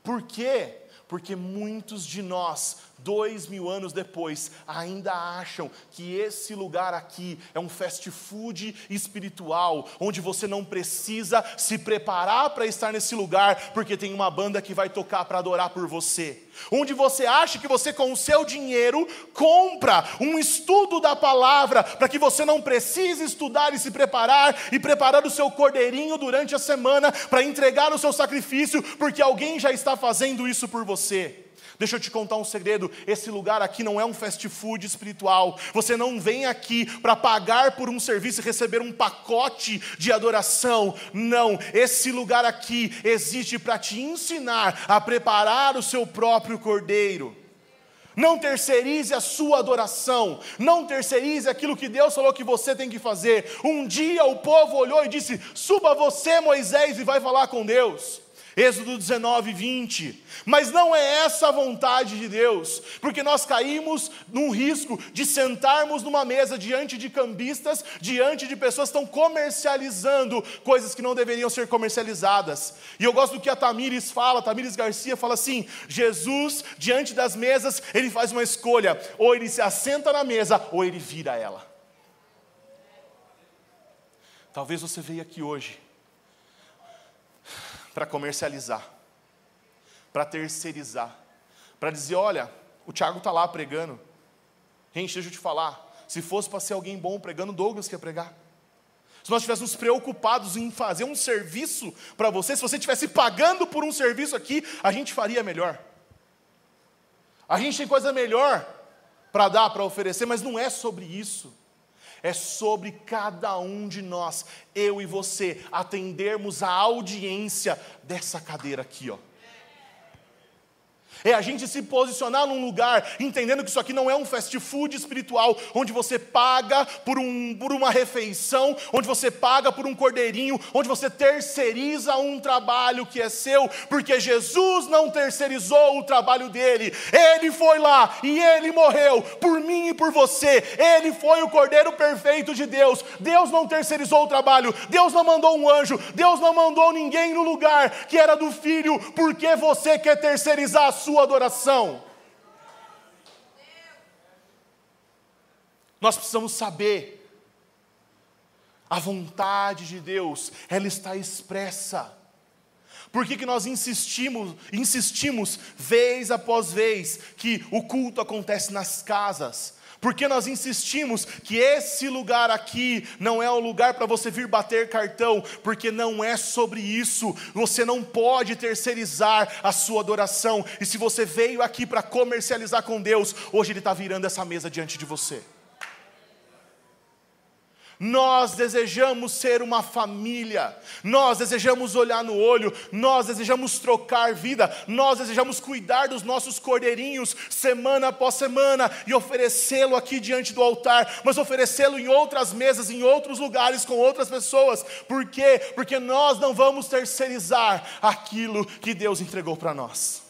Por quê? Porque muitos de nós dois mil anos depois, ainda acham que esse lugar aqui é um fast food espiritual, onde você não precisa se preparar para estar nesse lugar, porque tem uma banda que vai tocar para adorar por você. Onde você acha que você, com o seu dinheiro, compra um estudo da palavra, para que você não precise estudar e se preparar, e preparar o seu cordeirinho durante a semana, para entregar o seu sacrifício, porque alguém já está fazendo isso por você. Deixa eu te contar um segredo: esse lugar aqui não é um fast food espiritual. Você não vem aqui para pagar por um serviço e receber um pacote de adoração. Não, esse lugar aqui existe para te ensinar a preparar o seu próprio cordeiro. Não terceirize a sua adoração, não terceirize aquilo que Deus falou que você tem que fazer. Um dia o povo olhou e disse: Suba você, Moisés, e vai falar com Deus. Êxodo 19, 20. Mas não é essa a vontade de Deus, porque nós caímos num risco de sentarmos numa mesa diante de cambistas, diante de pessoas que estão comercializando coisas que não deveriam ser comercializadas. E eu gosto do que a Tamires fala, Tamires Garcia fala assim: Jesus, diante das mesas, ele faz uma escolha, ou ele se assenta na mesa, ou ele vira ela. Talvez você veio aqui hoje para comercializar, para terceirizar, para dizer: olha, o Tiago está lá pregando. Gente, deixa eu te falar, se fosse para ser alguém bom pregando, Douglas quer pregar. Se nós estivéssemos preocupados em fazer um serviço para você, se você estivesse pagando por um serviço aqui, a gente faria melhor. A gente tem coisa melhor para dar, para oferecer, mas não é sobre isso é sobre cada um de nós, eu e você, atendermos a audiência dessa cadeira aqui, ó. É a gente se posicionar num lugar, entendendo que isso aqui não é um fast food espiritual, onde você paga por, um, por uma refeição, onde você paga por um cordeirinho, onde você terceiriza um trabalho que é seu, porque Jesus não terceirizou o trabalho dele, ele foi lá e ele morreu por mim e por você, ele foi o cordeiro perfeito de Deus. Deus não terceirizou o trabalho, Deus não mandou um anjo, Deus não mandou ninguém no lugar que era do filho, porque você quer terceirizar a sua adoração. Nós precisamos saber a vontade de Deus, ela está expressa. Por que, que nós insistimos, insistimos vez após vez que o culto acontece nas casas? Porque nós insistimos que esse lugar aqui não é o lugar para você vir bater cartão, porque não é sobre isso. Você não pode terceirizar a sua adoração. E se você veio aqui para comercializar com Deus, hoje Ele está virando essa mesa diante de você. Nós desejamos ser uma família, nós desejamos olhar no olho, nós desejamos trocar vida, nós desejamos cuidar dos nossos cordeirinhos semana após semana e oferecê-lo aqui diante do altar, mas oferecê-lo em outras mesas, em outros lugares, com outras pessoas. Por quê? Porque nós não vamos terceirizar aquilo que Deus entregou para nós.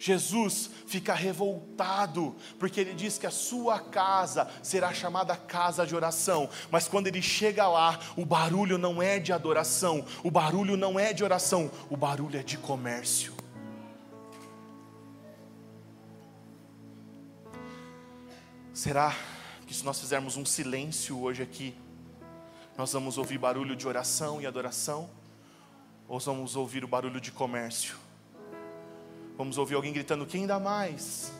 Jesus fica revoltado, porque ele diz que a sua casa será chamada casa de oração, mas quando ele chega lá, o barulho não é de adoração, o barulho não é de oração, o barulho é de comércio. Será que se nós fizermos um silêncio hoje aqui, nós vamos ouvir barulho de oração e adoração? Ou vamos ouvir o barulho de comércio? Vamos ouvir alguém gritando: quem dá mais?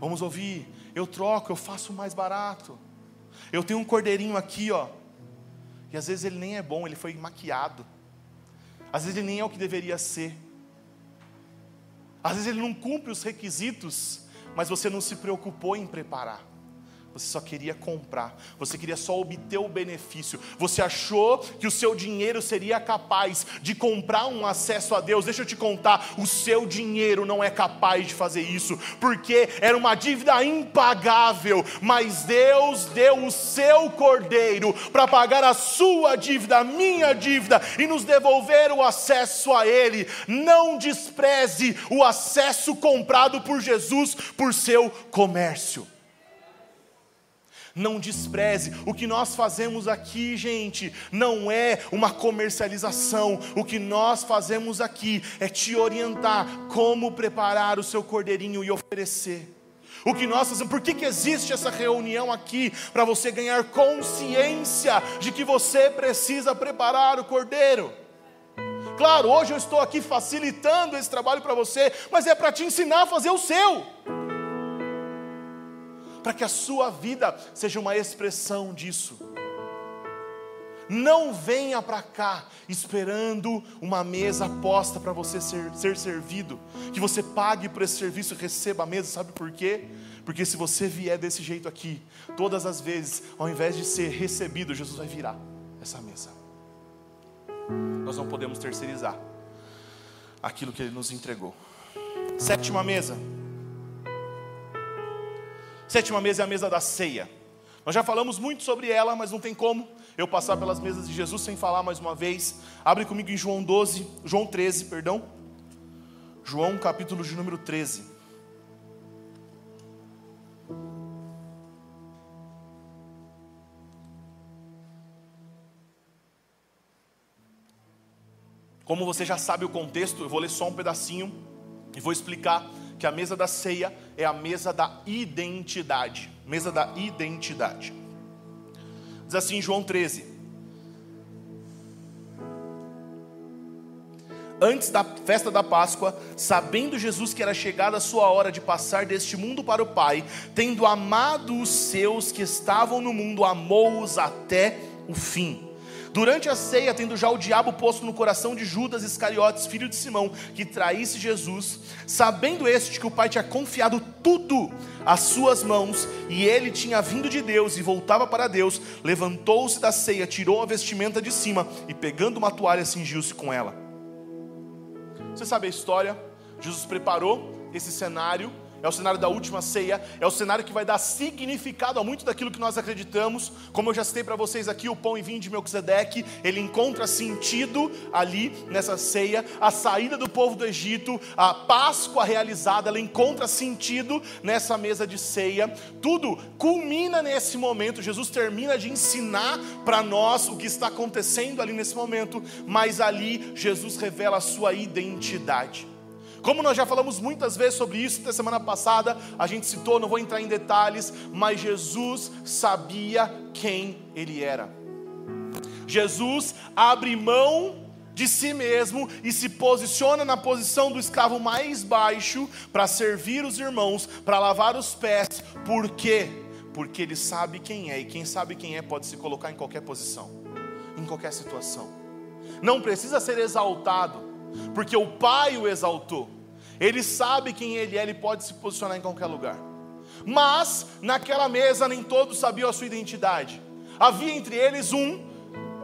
Vamos ouvir: eu troco, eu faço mais barato. Eu tenho um cordeirinho aqui, ó. E às vezes ele nem é bom, ele foi maquiado. Às vezes ele nem é o que deveria ser. Às vezes ele não cumpre os requisitos, mas você não se preocupou em preparar. Você só queria comprar, você queria só obter o benefício, você achou que o seu dinheiro seria capaz de comprar um acesso a Deus. Deixa eu te contar, o seu dinheiro não é capaz de fazer isso, porque era uma dívida impagável, mas Deus deu o seu cordeiro para pagar a sua dívida, a minha dívida, e nos devolver o acesso a Ele. Não despreze o acesso comprado por Jesus por seu comércio não despreze. O que nós fazemos aqui, gente, não é uma comercialização. O que nós fazemos aqui é te orientar como preparar o seu cordeirinho e oferecer. O que nós fazemos, por que, que existe essa reunião aqui? Para você ganhar consciência de que você precisa preparar o cordeiro. Claro, hoje eu estou aqui facilitando esse trabalho para você, mas é para te ensinar a fazer o seu para que a sua vida seja uma expressão disso. Não venha para cá esperando uma mesa posta para você ser, ser servido, que você pague por esse serviço e receba a mesa, sabe por quê? Porque se você vier desse jeito aqui, todas as vezes, ao invés de ser recebido, Jesus vai virar essa mesa. Nós não podemos terceirizar aquilo que Ele nos entregou. Sétima mesa. Sétima mesa é a mesa da ceia. Nós já falamos muito sobre ela, mas não tem como eu passar pelas mesas de Jesus sem falar mais uma vez. Abre comigo em João 12, João 13, perdão. João capítulo de número 13. Como você já sabe o contexto, eu vou ler só um pedacinho e vou explicar que a mesa da ceia é a mesa da identidade. Mesa da identidade. Diz assim João 13. Antes da festa da Páscoa, sabendo Jesus que era chegada a sua hora de passar deste mundo para o Pai, tendo amado os seus que estavam no mundo, amou-os até o fim. Durante a ceia, tendo já o diabo posto no coração de Judas Iscariotes, filho de Simão, que traísse Jesus, sabendo este que o Pai tinha confiado tudo às suas mãos, e ele tinha vindo de Deus e voltava para Deus, levantou-se da ceia, tirou a vestimenta de cima e, pegando uma toalha, cingiu-se com ela. Você sabe a história? Jesus preparou esse cenário é o cenário da última ceia, é o cenário que vai dar significado a muito daquilo que nós acreditamos. Como eu já citei para vocês aqui, o pão e vinho de Melquisedeque, ele encontra sentido ali nessa ceia. A saída do povo do Egito, a Páscoa realizada, ela encontra sentido nessa mesa de ceia. Tudo culmina nesse momento. Jesus termina de ensinar para nós o que está acontecendo ali nesse momento, mas ali Jesus revela a sua identidade. Como nós já falamos muitas vezes sobre isso, na semana passada a gente citou, não vou entrar em detalhes, mas Jesus sabia quem ele era. Jesus abre mão de si mesmo e se posiciona na posição do escravo mais baixo para servir os irmãos, para lavar os pés. Por quê? Porque ele sabe quem é, e quem sabe quem é pode se colocar em qualquer posição, em qualquer situação. Não precisa ser exaltado, porque o Pai o exaltou. Ele sabe quem ele é, ele pode se posicionar em qualquer lugar. Mas naquela mesa nem todos sabiam a sua identidade. Havia entre eles um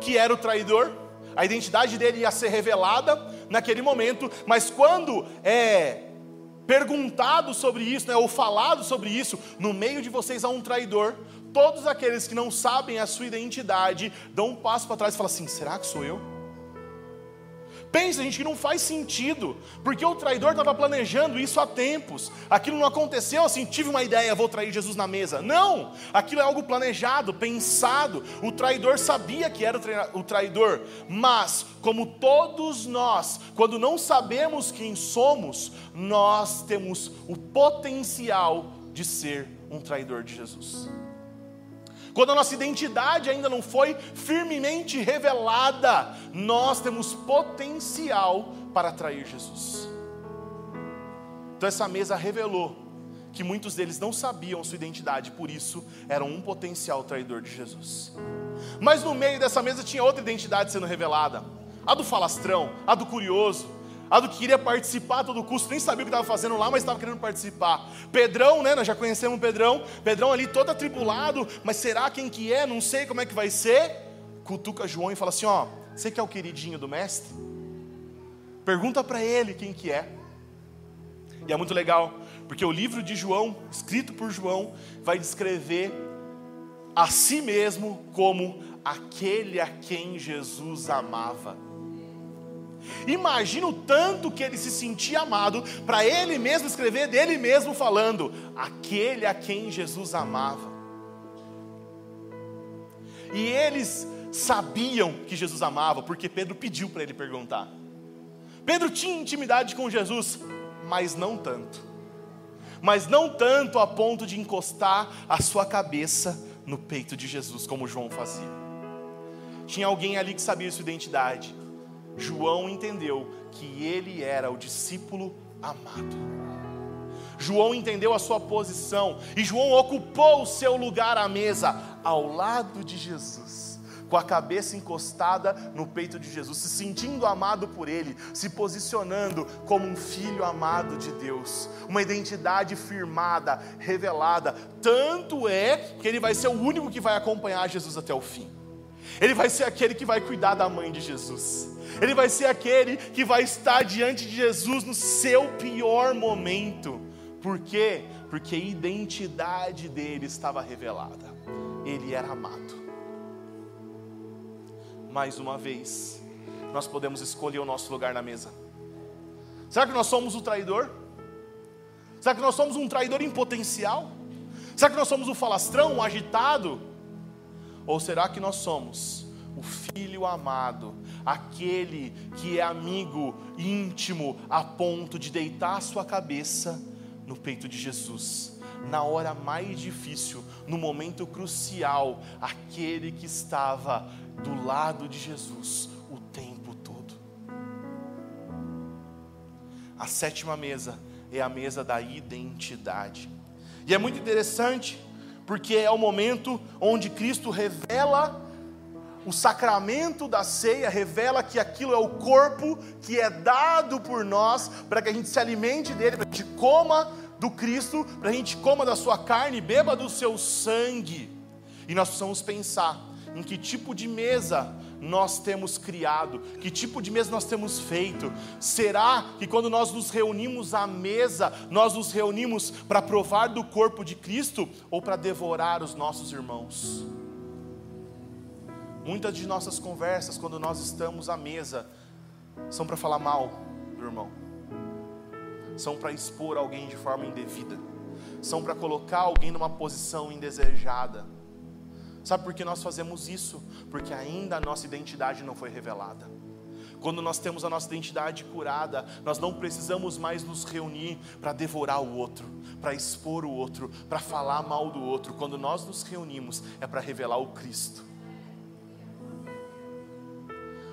que era o traidor. A identidade dele ia ser revelada naquele momento, mas quando é perguntado sobre isso, né, ou falado sobre isso, no meio de vocês há um traidor, todos aqueles que não sabem a sua identidade dão um passo para trás e falam assim: será que sou eu? Pensa, gente, que não faz sentido, porque o traidor estava planejando isso há tempos. Aquilo não aconteceu assim, tive uma ideia, vou trair Jesus na mesa. Não, aquilo é algo planejado, pensado. O traidor sabia que era o traidor, mas, como todos nós, quando não sabemos quem somos, nós temos o potencial de ser um traidor de Jesus quando a nossa identidade ainda não foi firmemente revelada, nós temos potencial para atrair Jesus. Então essa mesa revelou que muitos deles não sabiam sua identidade, por isso eram um potencial traidor de Jesus. Mas no meio dessa mesa tinha outra identidade sendo revelada: a do falastrão, a do curioso, A do que queria participar a todo custo, nem sabia o que estava fazendo lá, mas estava querendo participar. Pedrão, né? Nós já conhecemos o Pedrão. Pedrão ali todo atribulado, mas será quem que é? Não sei como é que vai ser. Cutuca João e fala assim: ó, você que é o queridinho do mestre? Pergunta para ele quem que é. E é muito legal, porque o livro de João, escrito por João, vai descrever a si mesmo como aquele a quem Jesus amava. Imagina o tanto que ele se sentia amado, para ele mesmo escrever dele mesmo falando, aquele a quem Jesus amava. E eles sabiam que Jesus amava, porque Pedro pediu para ele perguntar. Pedro tinha intimidade com Jesus, mas não tanto. Mas não tanto a ponto de encostar a sua cabeça no peito de Jesus, como João fazia. Tinha alguém ali que sabia sua identidade. João entendeu que ele era o discípulo amado. João entendeu a sua posição e João ocupou o seu lugar à mesa ao lado de Jesus, com a cabeça encostada no peito de Jesus, se sentindo amado por ele, se posicionando como um filho amado de Deus, uma identidade firmada, revelada. Tanto é que ele vai ser o único que vai acompanhar Jesus até o fim. Ele vai ser aquele que vai cuidar da mãe de Jesus. Ele vai ser aquele que vai estar diante de Jesus no seu pior momento. Por quê? Porque a identidade dele estava revelada. Ele era amado. Mais uma vez, nós podemos escolher o nosso lugar na mesa. Será que nós somos o traidor? Será que nós somos um traidor em potencial? Será que nós somos o falastrão, o agitado? Ou será que nós somos o filho amado, aquele que é amigo íntimo a ponto de deitar sua cabeça no peito de Jesus, na hora mais difícil, no momento crucial, aquele que estava do lado de Jesus o tempo todo. A sétima mesa é a mesa da identidade. E é muito interessante, porque é o momento onde Cristo revela o sacramento da ceia revela que aquilo é o corpo que é dado por nós para que a gente se alimente dele, para que a gente coma do Cristo, para a gente coma da sua carne beba do seu sangue. E nós precisamos pensar em que tipo de mesa nós temos criado, que tipo de mesa nós temos feito. Será que quando nós nos reunimos à mesa, nós nos reunimos para provar do corpo de Cristo ou para devorar os nossos irmãos? Muitas de nossas conversas, quando nós estamos à mesa, são para falar mal do irmão, são para expor alguém de forma indevida, são para colocar alguém numa posição indesejada. Sabe por que nós fazemos isso? Porque ainda a nossa identidade não foi revelada. Quando nós temos a nossa identidade curada, nós não precisamos mais nos reunir para devorar o outro, para expor o outro, para falar mal do outro. Quando nós nos reunimos, é para revelar o Cristo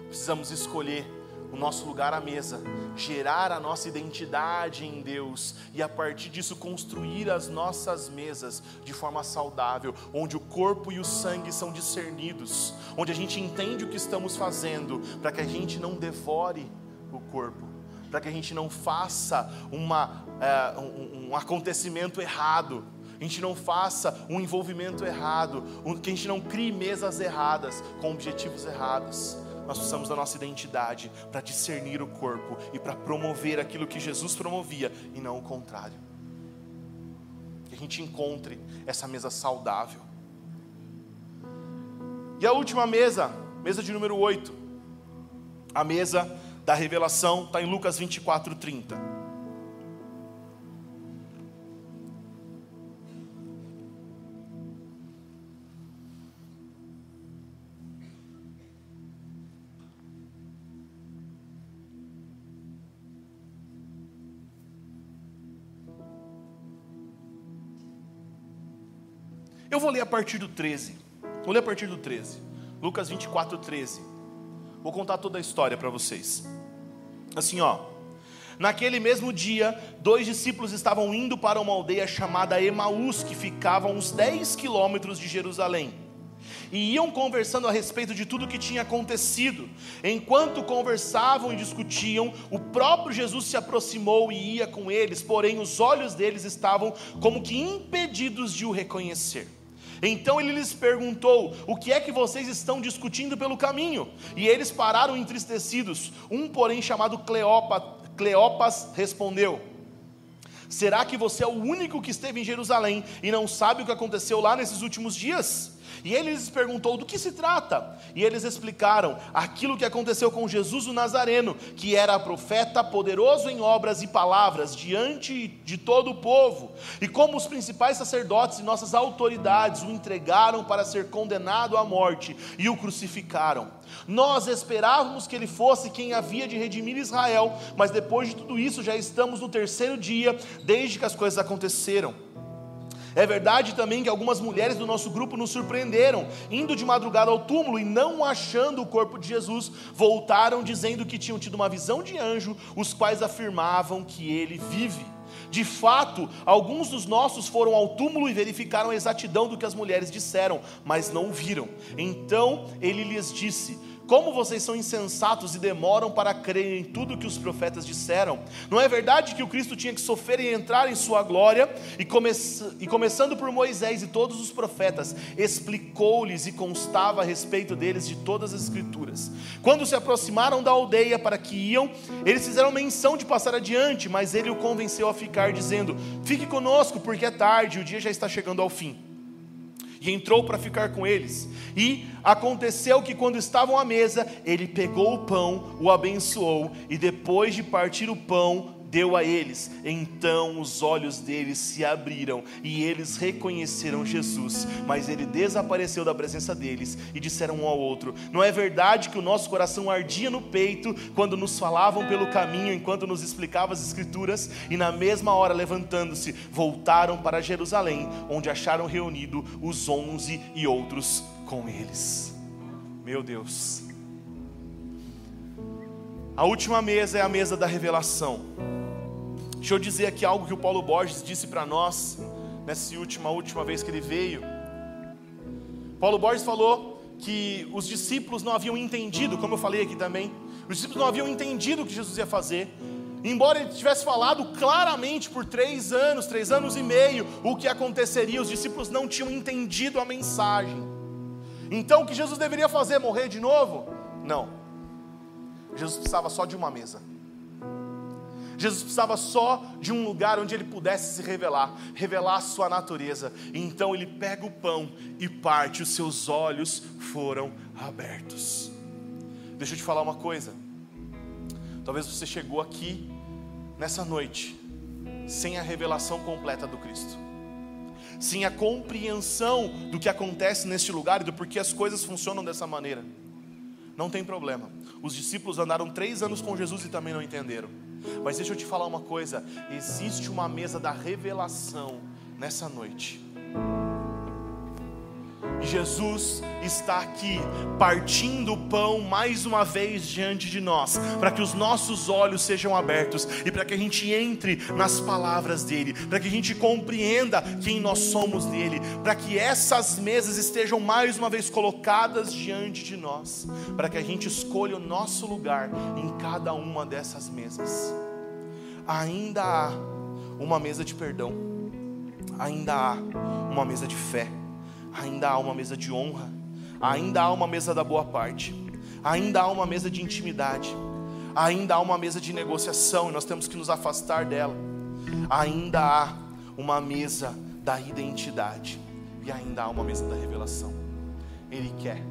precisamos escolher o nosso lugar à mesa, gerar a nossa identidade em Deus e a partir disso construir as nossas mesas de forma saudável, onde o corpo e o sangue são discernidos, onde a gente entende o que estamos fazendo, para que a gente não devore o corpo, para que a gente não faça uma, é, um, um acontecimento errado a gente não faça um envolvimento errado, que a gente não crie mesas erradas com objetivos errados nós precisamos da nossa identidade para discernir o corpo e para promover aquilo que Jesus promovia e não o contrário. Que a gente encontre essa mesa saudável. E a última mesa, mesa de número 8, a mesa da revelação, está em Lucas 24, 30. Eu vou ler a partir do 13. Vou ler a partir do 13. Lucas 24, 13. Vou contar toda a história para vocês. Assim, ó. Naquele mesmo dia, dois discípulos estavam indo para uma aldeia chamada Emaús, que ficava a uns 10 quilômetros de Jerusalém. e iam conversando a respeito de tudo o que tinha acontecido. Enquanto conversavam e discutiam, o próprio Jesus se aproximou e ia com eles, porém os olhos deles estavam como que impedidos de o reconhecer. Então ele lhes perguntou: O que é que vocês estão discutindo pelo caminho? E eles pararam entristecidos. Um, porém, chamado Cleopas, Cleopas respondeu: Será que você é o único que esteve em Jerusalém e não sabe o que aconteceu lá nesses últimos dias? E ele lhes perguntou do que se trata. E eles explicaram aquilo que aconteceu com Jesus o Nazareno, que era profeta, poderoso em obras e palavras diante de todo o povo. E como os principais sacerdotes e nossas autoridades o entregaram para ser condenado à morte e o crucificaram. Nós esperávamos que ele fosse quem havia de redimir Israel, mas depois de tudo isso já estamos no terceiro dia desde que as coisas aconteceram. É verdade também que algumas mulheres do nosso grupo nos surpreenderam, indo de madrugada ao túmulo e não achando o corpo de Jesus, voltaram dizendo que tinham tido uma visão de anjo, os quais afirmavam que ele vive. De fato, alguns dos nossos foram ao túmulo e verificaram a exatidão do que as mulheres disseram, mas não viram. Então ele lhes disse: como vocês são insensatos e demoram para crer em tudo que os profetas disseram? Não é verdade que o Cristo tinha que sofrer e entrar em sua glória? E, come e começando por Moisés e todos os profetas, explicou-lhes e constava a respeito deles de todas as Escrituras. Quando se aproximaram da aldeia para que iam, eles fizeram menção de passar adiante, mas ele o convenceu a ficar, dizendo: Fique conosco, porque é tarde o dia já está chegando ao fim entrou para ficar com eles. E aconteceu que, quando estavam à mesa, ele pegou o pão, o abençoou, e depois de partir o pão, deu a eles. Então os olhos deles se abriram e eles reconheceram Jesus, mas ele desapareceu da presença deles e disseram um ao outro: Não é verdade que o nosso coração ardia no peito quando nos falavam pelo caminho enquanto nos explicava as Escrituras? E na mesma hora, levantando-se, voltaram para Jerusalém, onde acharam reunido os onze e outros com eles. Meu Deus. A última mesa é a mesa da revelação. Deixa eu dizer aqui algo que o Paulo Borges disse para nós nessa última última vez que ele veio. Paulo Borges falou que os discípulos não haviam entendido, como eu falei aqui também, os discípulos não haviam entendido o que Jesus ia fazer. Embora ele tivesse falado claramente por três anos, três anos e meio, o que aconteceria, os discípulos não tinham entendido a mensagem. Então, o que Jesus deveria fazer? Morrer de novo? Não. Jesus precisava só de uma mesa. Jesus precisava só de um lugar onde ele pudesse se revelar, revelar a sua natureza. Então ele pega o pão e parte, os seus olhos foram abertos. Deixa eu te falar uma coisa. Talvez você chegou aqui nessa noite sem a revelação completa do Cristo. Sem a compreensão do que acontece neste lugar e do porquê as coisas funcionam dessa maneira. Não tem problema. Os discípulos andaram três anos com Jesus e também não entenderam. Mas deixa eu te falar uma coisa: existe uma mesa da revelação nessa noite. Jesus está aqui, partindo o pão mais uma vez diante de nós, para que os nossos olhos sejam abertos e para que a gente entre nas palavras dEle, para que a gente compreenda quem nós somos nele, para que essas mesas estejam mais uma vez colocadas diante de nós, para que a gente escolha o nosso lugar em cada uma dessas mesas. Ainda há uma mesa de perdão, ainda há uma mesa de fé ainda há uma mesa de honra, ainda há uma mesa da boa parte, ainda há uma mesa de intimidade, ainda há uma mesa de negociação e nós temos que nos afastar dela, ainda há uma mesa da identidade e ainda há uma mesa da revelação. Ele quer,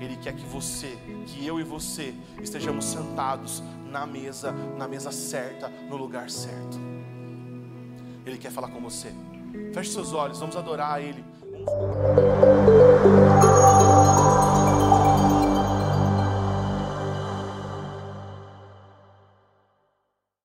Ele quer que você, que eu e você estejamos sentados na mesa, na mesa certa, no lugar certo. Ele quer falar com você. Feche seus olhos, vamos adorar a Ele. Thank you.